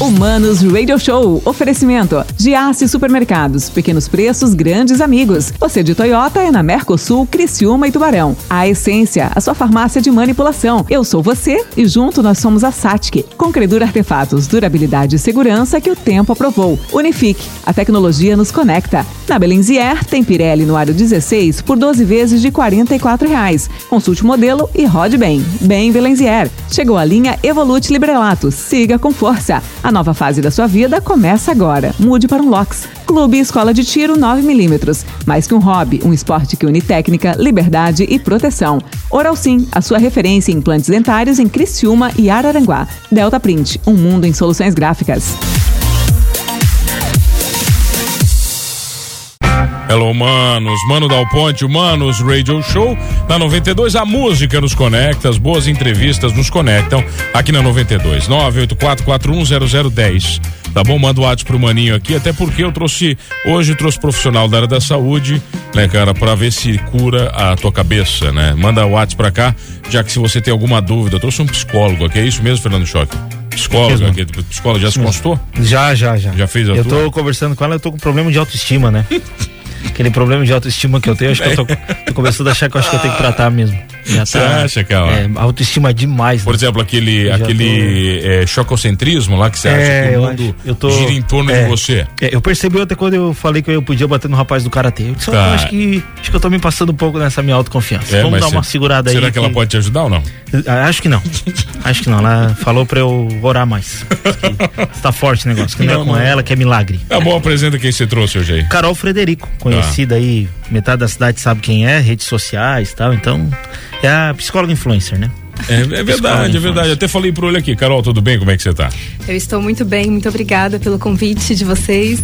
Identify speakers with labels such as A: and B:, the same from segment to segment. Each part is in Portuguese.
A: Humanos Radio Show. Oferecimento. Giasse Supermercados. Pequenos preços, grandes amigos. Você de Toyota é na Mercosul, Criciúma e Tubarão. A Essência, a sua farmácia de manipulação. Eu sou você e junto nós somos a Satic. Com Credura Artefatos, durabilidade e segurança que o tempo aprovou. Unifique. A tecnologia nos conecta. Na Belenzier, tem Pirelli no aro 16 por 12 vezes de 44 reais. Consulte o modelo e rode bem. Bem Belenzier. Chegou a linha Evolute Librelato. Siga com força. A nova fase da sua vida começa agora. Mude para um LOX. Clube Escola de Tiro 9mm. Mais que um hobby, um esporte que une técnica, liberdade e proteção. Oral Sim, a sua referência em implantes dentários em Criciúma e Araranguá. Delta Print, um mundo em soluções gráficas.
B: Hello, manos. Mano Dal Ponte, Manos Radio Show. Na 92, a música nos conecta, as boas entrevistas nos conectam aqui na 92. 984410010. Tá bom? Manda o WhatsApp pro Maninho aqui, até porque eu trouxe, hoje trouxe profissional da área da saúde, né, cara, pra ver se cura a tua cabeça, né? Manda o WhatsApp pra cá, já que se você tem alguma dúvida, eu trouxe um psicólogo aqui, é isso mesmo, Fernando Choque? Psicóloga, psicóloga, já se consultou?
C: Já, já, já.
B: Já fez a
C: Eu
B: tua?
C: tô conversando com ela, eu tô com problema de autoestima, né? Aquele problema de autoestima que eu tenho, acho que eu tô, tô começando a achar que eu acho que eu tenho que tratar mesmo. Já
B: Você acha, cara?
C: É, autoestima demais.
B: Por
C: né?
B: exemplo, aquele, aquele é, chococentrismo lá que você acha
C: É,
B: que o mundo
C: eu tô-
B: gira em torno
C: é.
B: de você.
C: É, eu percebi até quando eu falei que eu podia bater no rapaz do karatê. Eu disse,
B: Tá.
C: eu acho que acho que eu tô me passando um pouco nessa minha autoconfiança.
B: É,
C: Vamos dar uma segurada aí.
B: Será que ela pode te ajudar ou não?
C: Ah, Acho que não. Acho que não. Ela falou pra eu orar mais. Que Tá forte o negócio. Que não,
B: Não,
C: é com
B: não.
C: ela, que é milagre.
B: Tá bom, apresenta quem você trouxe hoje aí.
C: Carol Frederico, conhecida aí, metade da cidade sabe quem é, redes sociais e tal, então é a psicóloga influencer, né?
B: É, é verdade, é verdade. Até falei pro ele aqui. Carol, tudo bem? Como é que você tá?
D: Eu estou muito bem, muito obrigada pelo convite de vocês.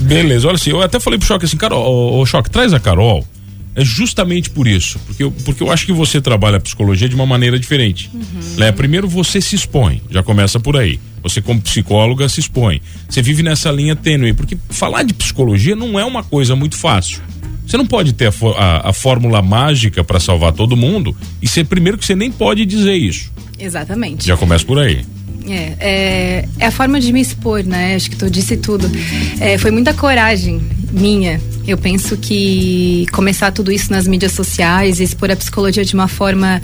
B: Beleza, olha assim, eu até falei pro Choque assim, Carol, ô, ô Choque, traz a Carol. É justamente por isso, porque eu, porque eu acho que você trabalha a psicologia de uma maneira diferente. Né? Primeiro você se expõe, já começa por aí. Você como psicóloga se expõe. Você vive nessa linha tênue, porque falar de psicologia não é uma coisa muito fácil. Você não pode ter a, a- a fórmula mágica para salvar todo mundo e ser primeiro que você nem pode dizer isso.
D: Exatamente.
B: Já começa por aí.
D: É, é, é a forma de me expor, né? Acho que tu disse tudo. É, foi muita coragem minha. Eu penso que começar tudo isso nas mídias sociais e expor a psicologia de uma forma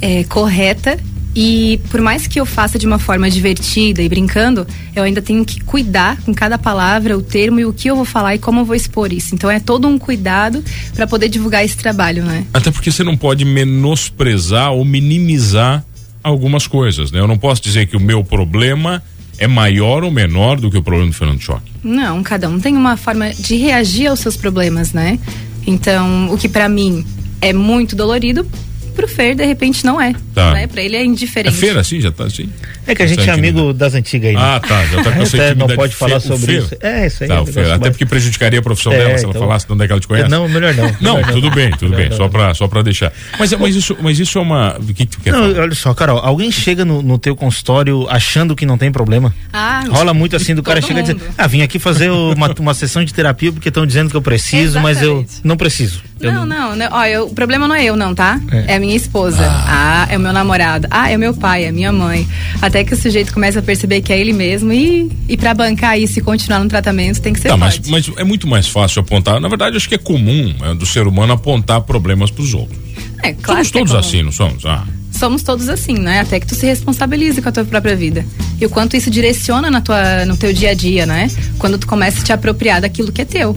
D: é, correta. E por mais que eu faça de uma forma divertida e brincando, eu ainda tenho que cuidar com cada palavra, o termo e o que eu vou falar e como eu vou expor isso. Então é todo um cuidado para poder divulgar esse trabalho, né?
B: Até porque você não pode menosprezar ou minimizar algumas coisas, né? Eu não posso dizer que o meu problema é maior ou menor do que o problema do Fernando Choque.
D: Não, cada um tem uma forma de reagir aos seus problemas, né? Então, o que pra mim é muito dolorido, pro Fer, de repente, não é.
B: Tá.
D: Né? Pra ele é
B: É
D: indiferente.
B: feira assim? Já tá assim?
C: É que a gente
B: Essa
C: é amigo
B: intimidade.
C: das antigas aí. né?
B: Ah, tá. Já tá com essa
C: Até não pode falar
B: Fe-
C: sobre isso. É, isso aí.
B: Tá,
C: é
B: o
C: um
B: Fer. Até
C: mais-
B: porque prejudicaria a profissão
C: É,
B: dela se ela
C: então-
B: falasse de onde é que ela te conhece.
C: Não, melhor não.
B: Não,
C: melhor
B: tudo bem, tudo
C: Melhor
B: bem.
C: não.
B: Só pra, só pra deixar. Mas, mas, isso, mas isso é uma. O que, tu quer
C: Não,
B: falar?
C: olha só, Carol, alguém chega no, no teu consultório achando que não tem problema?
D: Ah,
C: Rola muito assim do cara chega e dizer,
D: mundo.
C: ah, vim aqui fazer uma, uma sessão de terapia porque estão dizendo que eu preciso, mas eu não preciso. Eu
D: Não, não, não. Ó, eu- o problema não é eu, não, tá?
C: É.
D: É, a minha esposa. Ah. é o meu namorado. Ah, é o meu pai, é a minha mãe. Até que o sujeito começa a perceber que é ele mesmo e, e para bancar isso e continuar no tratamento tem que ser
B: Tá, mas, mas é muito mais fácil apontar. Na verdade, acho que é comum é, do ser humano apontar problemas pros outros.
D: É, claro
B: somos
D: é
B: todos
D: comum.
B: assim, não somos? Ah.
D: somos todos assim, né? Até que tu se responsabilize com a tua própria vida. E o quanto isso direciona na tua, no teu dia a dia, né? Quando tu começa a te apropriar daquilo que é teu.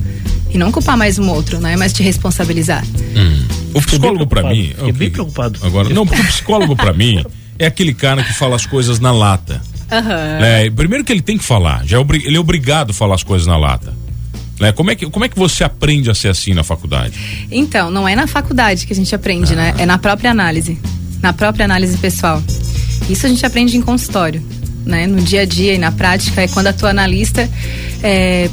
D: E não culpar mais um outro, né? Mas te responsabilizar.
B: O psicólogo pra
C: preocupado,
B: mim.
C: fiquei bem preocupado.
B: Agora, não, porque o psicólogo pra mim é aquele cara que fala as coisas na lata.
D: Aham.
B: né? Primeiro que ele tem que falar, já é ele é obrigado a falar as coisas na lata. Né? Como, é que, como é que você aprende a ser assim na faculdade?
D: Então, não é na faculdade que a gente aprende, né? É na própria análise. Na própria análise pessoal. Isso a gente aprende em consultório, né? No dia a dia e na prática é quando a tua analista é,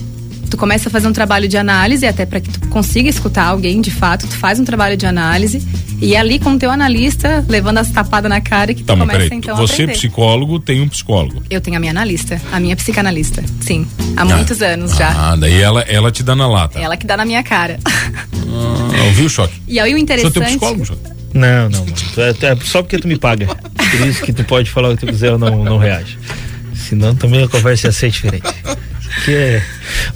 D: tu começa a fazer um trabalho de análise até para que tu consiga escutar alguém de fato, tu faz um trabalho de análise e é ali com o teu analista levando as tapadas na cara que tu
B: Tá, mas
D: começa
B: peraí,
D: então a
B: você
D: aprender.
B: psicólogo tem um psicólogo.
D: Eu tenho a minha analista, a minha psicanalista, sim, há muitos anos já.
B: Ah, daí ela, ela te dá na lata.
D: Ela que dá na minha cara.
B: Ah, ouviu o choque?
D: E aí o
B: Sou
D: interessante.
B: teu psicólogo, choque?
C: Não, não, é, tu é só porque tu me paga. Por isso que tu pode falar o que tu quiser, eu não, não reage. Senão também a conversa ia ser diferente. Que é...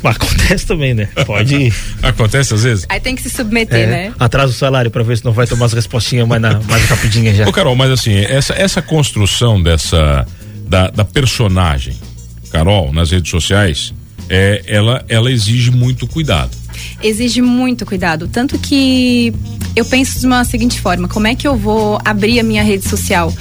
C: Mas acontece também, né? Pode.
B: Acontece às vezes?
D: Aí tem que se submeter,
C: É,
D: né?
C: atrasa o salário pra ver se não vai tomar as respostinhas mais, na, mais rapidinha já.
B: Ô, Carol, mas assim, essa, essa construção dessa. Da, da personagem, Carol, nas redes sociais, é, ela, ela exige muito cuidado.
D: Exige muito cuidado. Tanto que eu penso de uma seguinte forma: como é que eu vou abrir a minha rede social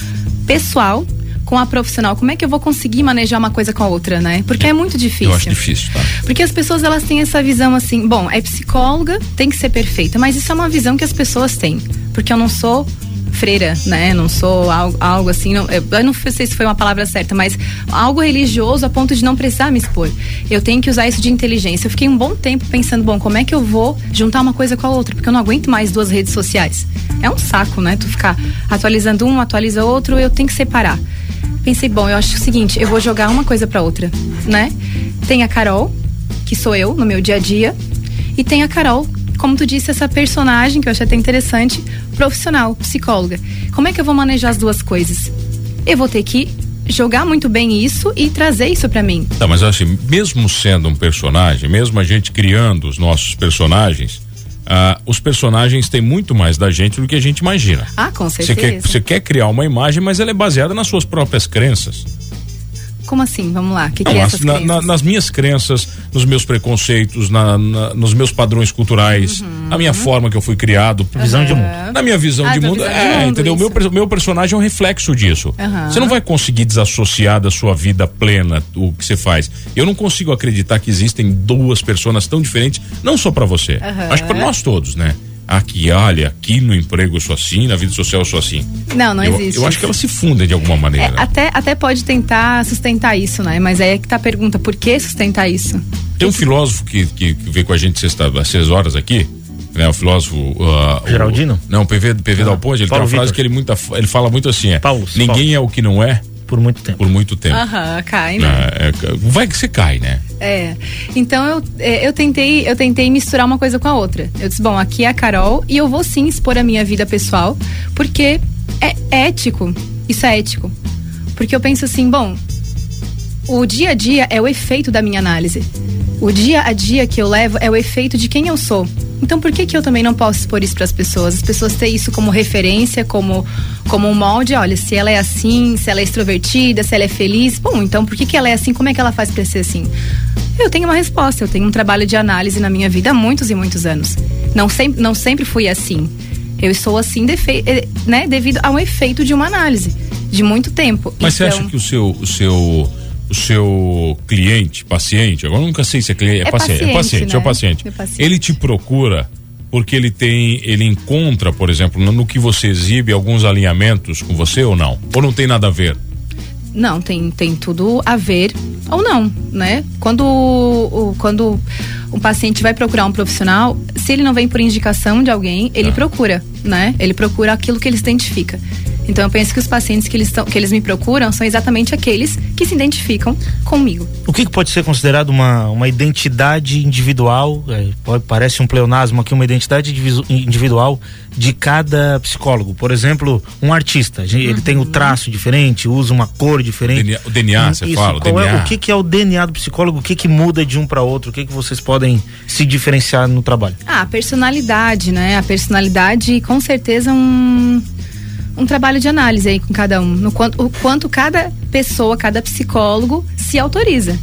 D: pessoal com a profissional? Como é que eu vou conseguir manejar uma coisa com a outra, né? Porque é muito difícil.
B: Eu acho difícil, tá?
D: Porque as pessoas elas têm essa visão assim, bom, é psicóloga, tem que ser perfeita, mas isso é uma visão que as pessoas têm. Porque eu não sou freira, né? Não sou algo, algo assim, não, eu eu não sei se foi uma palavra certa, mas algo religioso a ponto de não precisar me expor. Eu tenho que usar isso de inteligência. Eu fiquei um bom tempo pensando, bom, como é que eu vou juntar uma coisa com a outra? Porque eu não aguento mais duas redes sociais. É um saco, né? Tu ficar atualizando um, atualiza outro, eu tenho que separar. Pensei, bom, eu acho o seguinte, eu vou jogar uma coisa pra outra, né? Tem a Carol, que sou eu no meu dia a dia, e tem a Carol, como tu disse, essa personagem que eu achei até interessante, profissional, psicóloga. Como é que eu vou manejar as duas coisas? Eu vou ter que jogar muito bem isso e trazer isso pra mim.
B: Tá, mas assim, mesmo sendo um personagem, mesmo a gente criando os nossos personagens, ah, os personagens têm muito mais da gente do que a gente imagina.
D: Ah, com
B: Você
D: certeza.
B: quer, você quer criar uma imagem, mas ela é baseada nas suas próprias crenças.
D: Como assim? Vamos lá. O que, que é
B: as-
D: essas
B: na- na- nas minhas crenças, nos meus preconceitos, na- na- nos meus padrões culturais, na minha forma que eu fui criado.
C: Visão de mundo.
B: Na minha visão
D: Ah,
B: de mundo,
D: visão de
B: é,
D: mundo,
B: entendeu? O meu, meu personagem é um reflexo disso.
D: Aham.
B: Você não vai conseguir desassociar da sua vida plena o que você faz. Eu não consigo acreditar que existem duas pessoas tão diferentes, não só pra você. Acho que pra nós todos, né? Aqui, olha, aqui no emprego eu sou assim, na vida social eu sou assim.
D: Não, não
B: eu,
D: existe.
B: eu acho que elas se fundem de alguma
D: É,
B: maneira.
D: até, até pode tentar sustentar isso, né? Mas aí é que tá a pergunta, por que sustentar isso?
B: Tem um filósofo que, que, que veio com a gente sexta, às seis horas aqui, né? O filósofo. ah, o-
C: Geraldino?
B: não, PV, PV Dal Ponte, ele
C: Paulo
B: tem uma frase
C: Vitor.
B: que ele, muita, ele fala muito assim: é,
C: Paulo,
B: ninguém
C: Paulo.
B: é o que não é
C: Por muito tempo.
B: por muito tempo.
D: Aham, cai, né?
B: É, é, vai que você cai, né?
D: É. Então eu, é, eu tentei eu tentei misturar uma coisa com a outra. Eu disse, bom, aqui é a Carol e eu vou sim expor a minha vida pessoal, porque é ético. Isso é ético. Porque eu penso assim, bom, o dia a dia é o efeito da minha análise. O dia a dia que eu levo é o efeito de quem eu sou. Então por que que eu também não posso expor isso para as pessoas? As pessoas têm isso como referência, como como um molde, olha, se ela é assim, se ela é extrovertida, se ela é feliz, bom, então por que que ela é assim? Como é que ela faz para ser assim? Eu tenho uma resposta, eu tenho um trabalho de análise na minha vida há muitos e muitos anos. Não sempre não sempre fui assim. Eu sou assim defe- eh, né, devido a um efeito de uma análise de muito tempo.
B: Mas você
D: Então-
B: acha que o seu, o seu, o seu cliente, paciente, agora eu nunca sei se é cliente, é,
D: É
B: paciente, é
D: paciente,
B: paciente, é o
D: né?
B: paciente.
D: É paciente.
B: Ele te procura porque ele tem, ele encontra, por exemplo, no, no que você exibe alguns alinhamentos com você ou não? Ou não tem nada a ver?
D: Não, tem, tem tudo a ver ou não, né? Quando o, o- quando um paciente vai procurar um profissional, se ele não vem por indicação de alguém, ele
B: Ah.
D: procura, né? Ele procura aquilo que ele se identifica. Então eu penso que os pacientes que eles, tão, que eles me procuram são exatamente aqueles que se identificam comigo.
C: O que, que pode ser considerado uma, uma identidade individual? é, pode- parece um pleonasmo aqui, uma identidade individual de cada psicólogo. Por exemplo, um artista, ele tem o traço diferente, usa uma cor diferente.
B: DNA, o DNA, você
C: Isso,
B: fala, o
C: qual é-
B: DNA.
C: o que, que é o DNA do psicólogo? O que, que muda de um para outro? O que, que vocês podem se diferenciar no trabalho?
D: Ah, a personalidade, né? A personalidade, com certeza, um, um trabalho de análise aí com cada um. No quanto, o quanto cada pessoa, cada psicólogo se autoriza.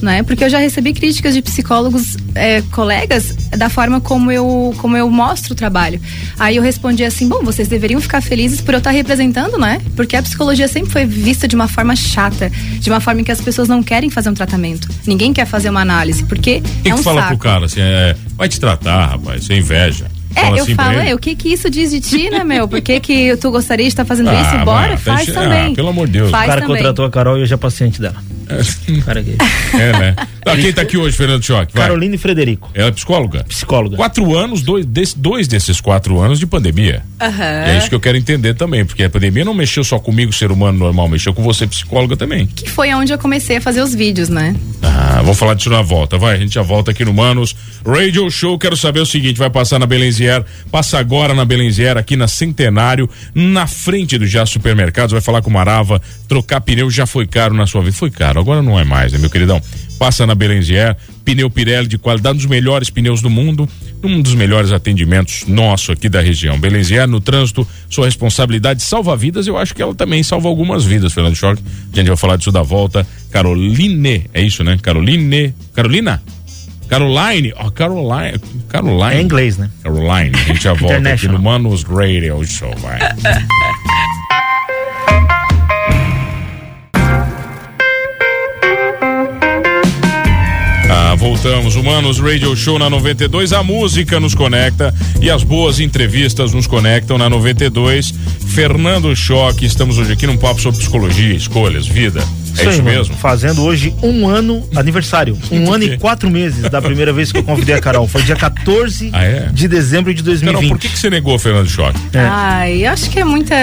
D: Né? Porque eu já recebi críticas de psicólogos eh, colegas da forma como eu, como eu mostro o trabalho. Aí eu respondi assim: bom, vocês deveriam ficar felizes por eu estar representando, né? Porque a psicologia sempre foi vista de uma forma chata, de uma forma em que as pessoas não querem fazer um tratamento. Ninguém quer fazer uma análise, porque
B: O que,
D: é um
B: que fala
D: saco.
B: pro cara assim, é, vai te tratar, rapaz, sem inveja.
D: É,
B: Fala
D: eu
B: assim
D: falo, é, o que que isso diz de ti, né, meu? Por que que tu gostaria de estar fazendo
B: Ah,
D: isso? Bora, faz
B: deixa-
D: também.
B: ah, pelo amor de Deus.
D: Faz
C: o cara
D: também.
C: contratou a Carol e hoje é paciente dela. Cara, que-
B: É, né? Tá, quem tá aqui hoje, Fernando Choque? Vai.
C: Carolina e Frederico,
B: Ela é psicóloga?
C: psicóloga.
B: Quatro anos, dois, desse- dois desses quatro anos de pandemia.
D: Aham.
B: É isso que eu quero entender também, porque a pandemia não mexeu só comigo, ser humano normal, mexeu com você, psicóloga também.
D: Que foi onde eu comecei a fazer os vídeos, né?
B: Ah, vamos falar disso na volta, vai, a gente já volta aqui no Manos Radio Show, quero saber o seguinte, vai passar na Belenzier, passa agora na Belenzier, aqui na Centenário, na frente do Já Supermercados, vai falar com o Marava, trocar pneu já foi caro na sua vida, foi caro, agora não é mais, né, meu queridão? Passa na Belenzier, pneu Pirelli de qualidade, um dos melhores pneus do mundo, um dos melhores atendimentos nosso aqui da região. Belenzier, no trânsito, sua responsabilidade salva vidas, eu acho que ela também salva algumas vidas, Fernando Choque. A gente vai falar disso da volta. Caroline, é isso, né? Caroline, Carolina? Caroline, ó, oh, Caroline, Caroline.
C: É inglês, né?
B: Caroline, a gente já volta aqui no Manos Radio Show, vai. voltamos. Humanos Radio Show na 92. A música nos conecta e as boas entrevistas nos conectam na 92. Fernando Choque, estamos hoje aqui num papo sobre psicologia, escolhas, vida. É isso, mesmo?
C: Fazendo hoje um ano aniversário. Um ano e quatro meses da primeira vez que eu convidei a Carol. Foi dia 14 ah, é? de dezembro de 2020. Carol,
B: por que, que você negou, Fernando Choque?
D: É. Ai, acho que é muita,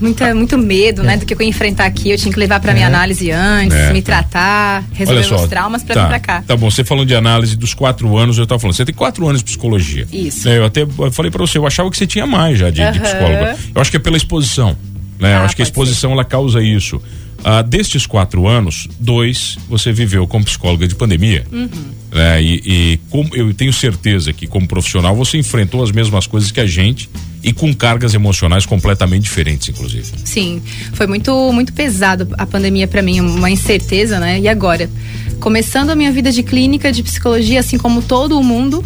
D: muita, muito medo, né, é. do que eu ia enfrentar aqui. Eu tinha que levar pra minha é. análise antes, é, me tá. tratar, resolver só, meus traumas pra
B: tá,
D: vir pra cá.
B: Tá bom, você falando de análise dos quatro anos, eu tava falando, você tem quatro anos de psicologia.
D: Isso.
B: Eu até eu falei pra você, eu achava que você tinha mais já de, de psicóloga. Eu acho que é pela exposição. Né? Ah, eu acho que a exposição ser. ela causa isso. Ah, destes quatro anos, dois você viveu como psicóloga de pandemia. Uhum. Né? E, e como, eu tenho certeza que, como profissional, você enfrentou as mesmas coisas que a gente e com cargas emocionais completamente diferentes, inclusive.
D: Sim, foi muito, muito pesado a pandemia para mim, uma incerteza, né? E agora? Começando a minha vida de clínica, de psicologia, assim como todo o mundo.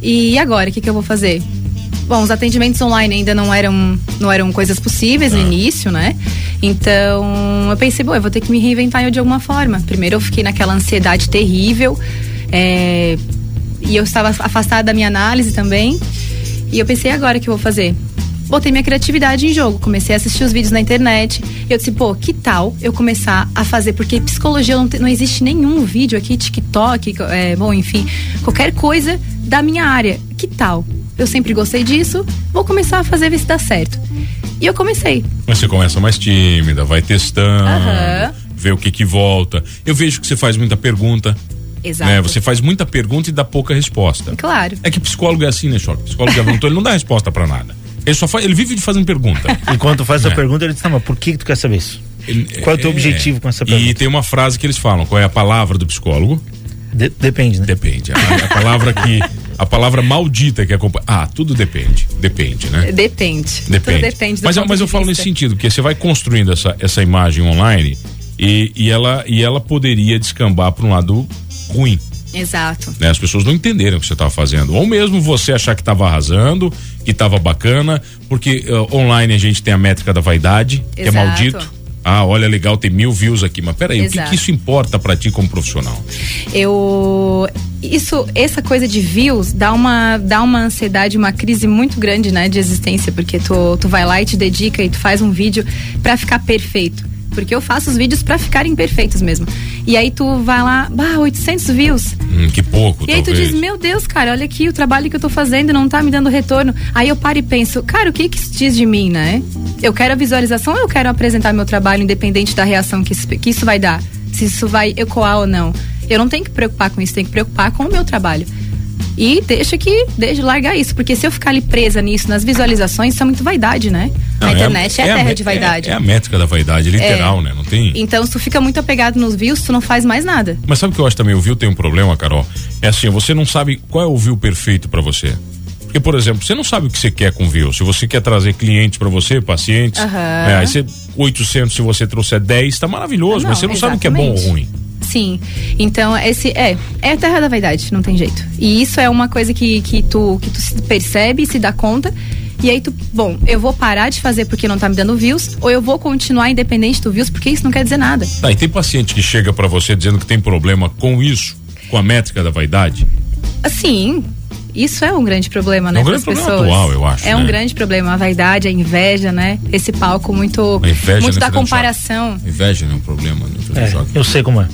D: E agora, o que, que eu vou fazer? Bom, os atendimentos online ainda não eram, não eram coisas possíveis no ah. início, né? Então eu pensei, bom, eu vou ter que me reinventar de alguma forma. Primeiro eu fiquei naquela ansiedade terrível. É, e eu estava afastada da minha análise também. E eu pensei, agora o que eu vou fazer? Botei minha criatividade em jogo, comecei a assistir os vídeos na internet. Eu disse, pô, que tal eu começar a fazer? Porque psicologia não, não existe nenhum vídeo aqui, TikTok, é, bom, enfim, qualquer coisa da minha área. Que tal eu sempre gostei disso, vou começar a fazer ver se dá certo. E eu comecei.
B: Mas você começa mais tímida, vai testando, uhum. vê o que que volta. Eu vejo que você faz muita pergunta.
D: Exato. Né?
B: Você faz muita pergunta e dá pouca resposta.
D: Claro.
B: É que psicólogo é assim, né, Choque? Psicólogo perguntou, ele não dá resposta para nada. Ele só faz, ele vive de fazendo pergunta.
C: Enquanto faz é. a pergunta, ele diz, tá, mas por que, que tu quer saber isso? Ele, qual é o teu é, objetivo com essa pergunta?
B: E tem uma frase que eles falam, qual é a palavra do psicólogo?
C: De, depende, né?
B: Depende. A, a palavra que a palavra maldita que acompanha. Ah, tudo depende. Depende, né?
D: Depende.
B: Depende. depende mas, mas eu falo nesse sentido, porque você vai construindo essa, essa imagem online e, e, ela, e ela poderia descambar para um lado ruim.
D: Exato.
B: Né? As pessoas não entenderam o que você estava fazendo. Ou mesmo você achar que estava arrasando, que estava bacana, porque uh, online a gente tem a métrica da vaidade, Exato. que é maldito ah, olha, legal, tem mil views aqui, mas peraí, Exato. o que, que isso importa para ti como profissional?
D: Eu. Isso, essa coisa de views dá uma, dá uma ansiedade, uma crise muito grande, né, de existência, porque tu, tu vai lá e te dedica e tu faz um vídeo para ficar perfeito porque eu faço os vídeos para ficarem perfeitos mesmo. E aí tu vai lá, bah, 800 views.
B: Hum, que pouco,
D: E aí talvez. tu diz, meu Deus, cara, olha aqui o trabalho que eu tô fazendo não tá me dando retorno. Aí eu paro e penso, cara, o que que isso diz de mim, né? Eu quero a visualização ou eu quero apresentar meu trabalho independente da reação que isso, que isso vai dar? Se isso vai ecoar ou não. Eu não tenho que preocupar com isso, tenho que preocupar com o meu trabalho. E deixa que, deixa largar isso, porque se eu ficar ali presa nisso, nas visualizações, isso é muito vaidade, né? Não, a é internet é, é a terra a, de vaidade.
B: É, é, a métrica da vaidade, literal, né? Não tem.
D: Então, se tu fica muito apegado nos views, tu não faz mais nada.
B: Mas sabe o que eu acho também? O view tem um problema, Carol? É assim, você não sabe qual é o view perfeito para você. Porque, por exemplo, você não sabe o que você quer com view. Se você quer trazer clientes para você, pacientes, uhum. né? aí você, 800, se você trouxer 10, tá maravilhoso, não, mas você não exatamente. sabe o que é bom ou ruim.
D: Sim. Então, esse é, é a terra da vaidade, não tem jeito. E isso é uma coisa que, que, tu, que tu percebe, se dá conta. E aí tu, bom, eu vou parar de fazer porque não tá me dando views, ou eu vou continuar independente do views, porque isso não quer dizer nada.
B: Tá, e tem paciente que chega para você dizendo que tem problema com isso, com a métrica da vaidade?
D: Assim, isso é um grande problema, né? É
B: um grande problema pessoas. atual, eu acho.
D: É né? um grande problema. A vaidade, a inveja, né? Esse palco muito, muito da comparação.
B: Inveja não é um problema.
C: Né? É, eu sei como é.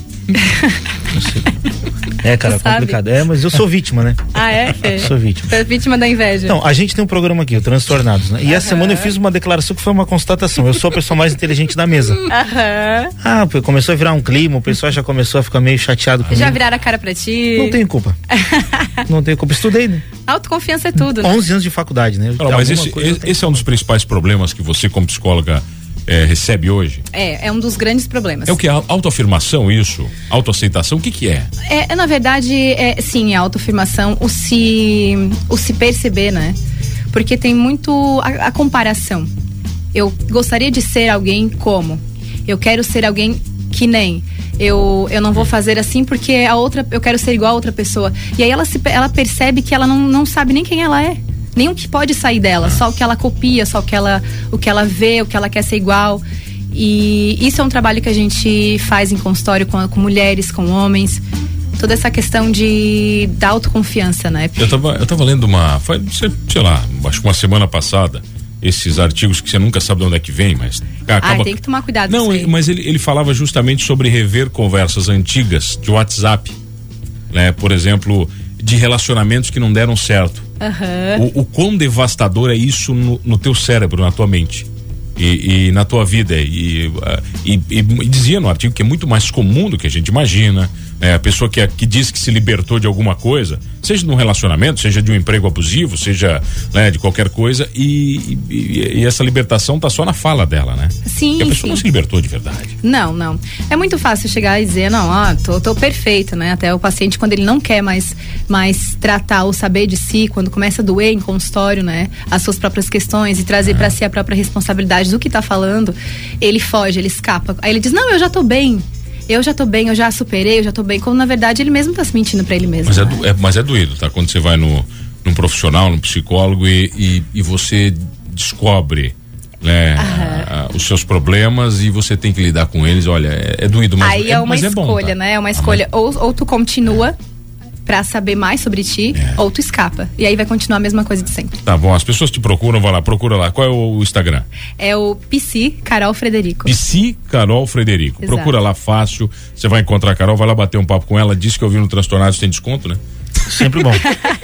C: É, cara, é complicado. É, mas eu sou vítima, né?
D: Ah, é? Fê?
C: Sou vítima.
D: Você é vítima da inveja.
C: Não, a gente tem um programa aqui, o Transtornados, né? E essa semana eu fiz uma declaração que foi uma constatação. Eu sou a pessoa mais inteligente da mesa.
D: Aham.
C: Ah, começou a virar um clima, o pessoal já começou a ficar meio chateado comigo.
D: Já viraram a cara pra ti?
C: Não tenho culpa. Não tenho culpa. Estudei, né?
D: Autoconfiança é tudo,
C: né? 11 anos de faculdade, né?
B: Não, mas esse, esse é um dos principais problemas que você, como psicóloga, é, recebe hoje?
D: É, é um dos grandes problemas.
B: É o que? Autoafirmação, isso? Autoaceitação, o que que é?
D: É, na verdade, é, sim, é autoafirmação, o se, o se perceber, né? Porque tem muito a, a comparação. Eu gostaria de ser alguém como? Eu quero ser alguém que nem eu, eu não vou fazer assim porque a outra eu quero ser igual a outra pessoa. E aí ela, se, ela percebe que ela não, não sabe nem quem ela é. Nem o que pode sair dela, só o que ela copia, só o que ela, o que ela vê, o que ela quer ser igual. E isso é um trabalho que a gente faz em consultório com, com mulheres, com homens toda essa questão de da autoconfiança, né?
B: Eu tava, eu tava lendo uma, foi, sei lá, acho que uma semana passada, esses artigos que você nunca sabe de onde é que vem, mas
D: acaba... Ah, tem que tomar cuidado.
B: Não, mas ele, ele falava justamente sobre rever conversas antigas de WhatsApp, né? Por exemplo, de relacionamentos que não deram certo.
D: Uhum.
B: O, o quão devastador é isso no, no teu cérebro, na tua mente e, e na tua vida. E, uh, e, e, dizia no artigo que é muito mais comum do que a gente imagina. É, a pessoa que, que diz que se libertou de alguma coisa, seja de um relacionamento, seja de um emprego abusivo, seja né, de qualquer coisa, e, e, e essa libertação está só na fala dela, né?
D: Sim.
B: Porque a pessoa
D: sim.
B: não se libertou de verdade.
D: Não, não. É muito fácil chegar e dizer, não, ó, tô, tô perfeita, né? Até o paciente, quando ele não quer mais, mais tratar ou saber de si, quando começa a doer em consultório, né? As suas próprias questões e trazer é. para si a própria responsabilidade do que está falando, ele foge, ele escapa. Aí ele diz, não, eu já tô bem eu já tô bem, eu já superei, eu já tô bem, quando na verdade ele mesmo tá se mentindo para ele mesmo.
B: Mas, é né? é, é, mas é doído, tá? Quando você vai no, num profissional, num psicólogo e, e, e você descobre né, a, a, os seus problemas e você tem que lidar com eles, olha, é, é doído, mas
D: Aí
B: é,
D: é uma
B: mas
D: escolha,
B: bom, tá?
D: né? É uma escolha. Ah, mas... ou, ou tu continua para saber mais sobre ti, é. ou tu escapa. E aí vai continuar a mesma coisa de sempre.
B: Tá bom, as pessoas te procuram, vai lá, procura lá. Qual é o Instagram?
D: É o PC Carol Frederico.
B: PC Carol Frederico. Exato. Procura lá fácil, você vai encontrar a Carol, vai lá bater um papo com ela, disse que eu vi no Transtornados tem desconto, né?
C: Sempre bom.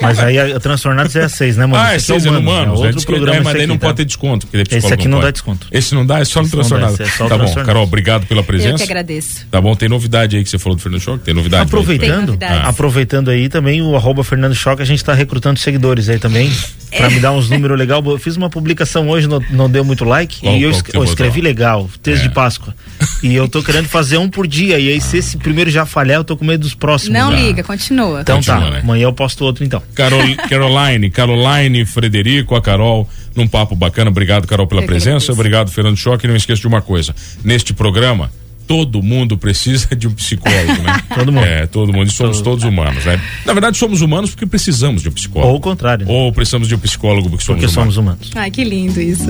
C: Mas aí a, Transtornados é a seis, né, mano?
B: Ah, é seis é humanos.
C: É outro programa.
B: É, mas aí não tá? pode ter desconto.
C: Porque esse aqui não, não dá desconto.
B: Esse não dá, é só no Transtornados. É só tá bom, Carol, obrigado pela presença. Eu
D: que agradeço.
B: Tá bom, tem novidade aí que você falou do Fernando Choque? Tem novidade?
C: Aproveitando,
D: tem ah.
C: aproveitando aí também o arroba Fernando Choque, a gente tá recrutando seguidores aí também. É. Pra me dar uns números legais. Eu fiz uma publicação hoje, não, não deu muito like.
B: Qual,
C: e eu,
B: eu
C: escrevi legal, texto é. de Páscoa. E eu tô querendo fazer um por dia. E aí, se esse primeiro já falhar, eu tô com medo dos próximos.
D: Não liga, continua.
C: Então tá.
B: Né?
C: Amanhã eu posto outro então.
B: Carol, Caroline, Caroline Frederico, a Carol, num papo bacana. Obrigado, Carol, pela eu presença. Obrigado, Fernando Choque. Não esqueça de uma coisa: neste programa, todo mundo precisa de um psicólogo, né?
C: todo mundo.
B: É, todo mundo. E somos todos humanos, né? Na verdade, somos humanos porque precisamos de um psicólogo.
C: Ou o contrário. Né?
B: Ou precisamos de um psicólogo porque somos
C: porque
B: humanos.
C: somos humanos.
D: Ai, que lindo isso.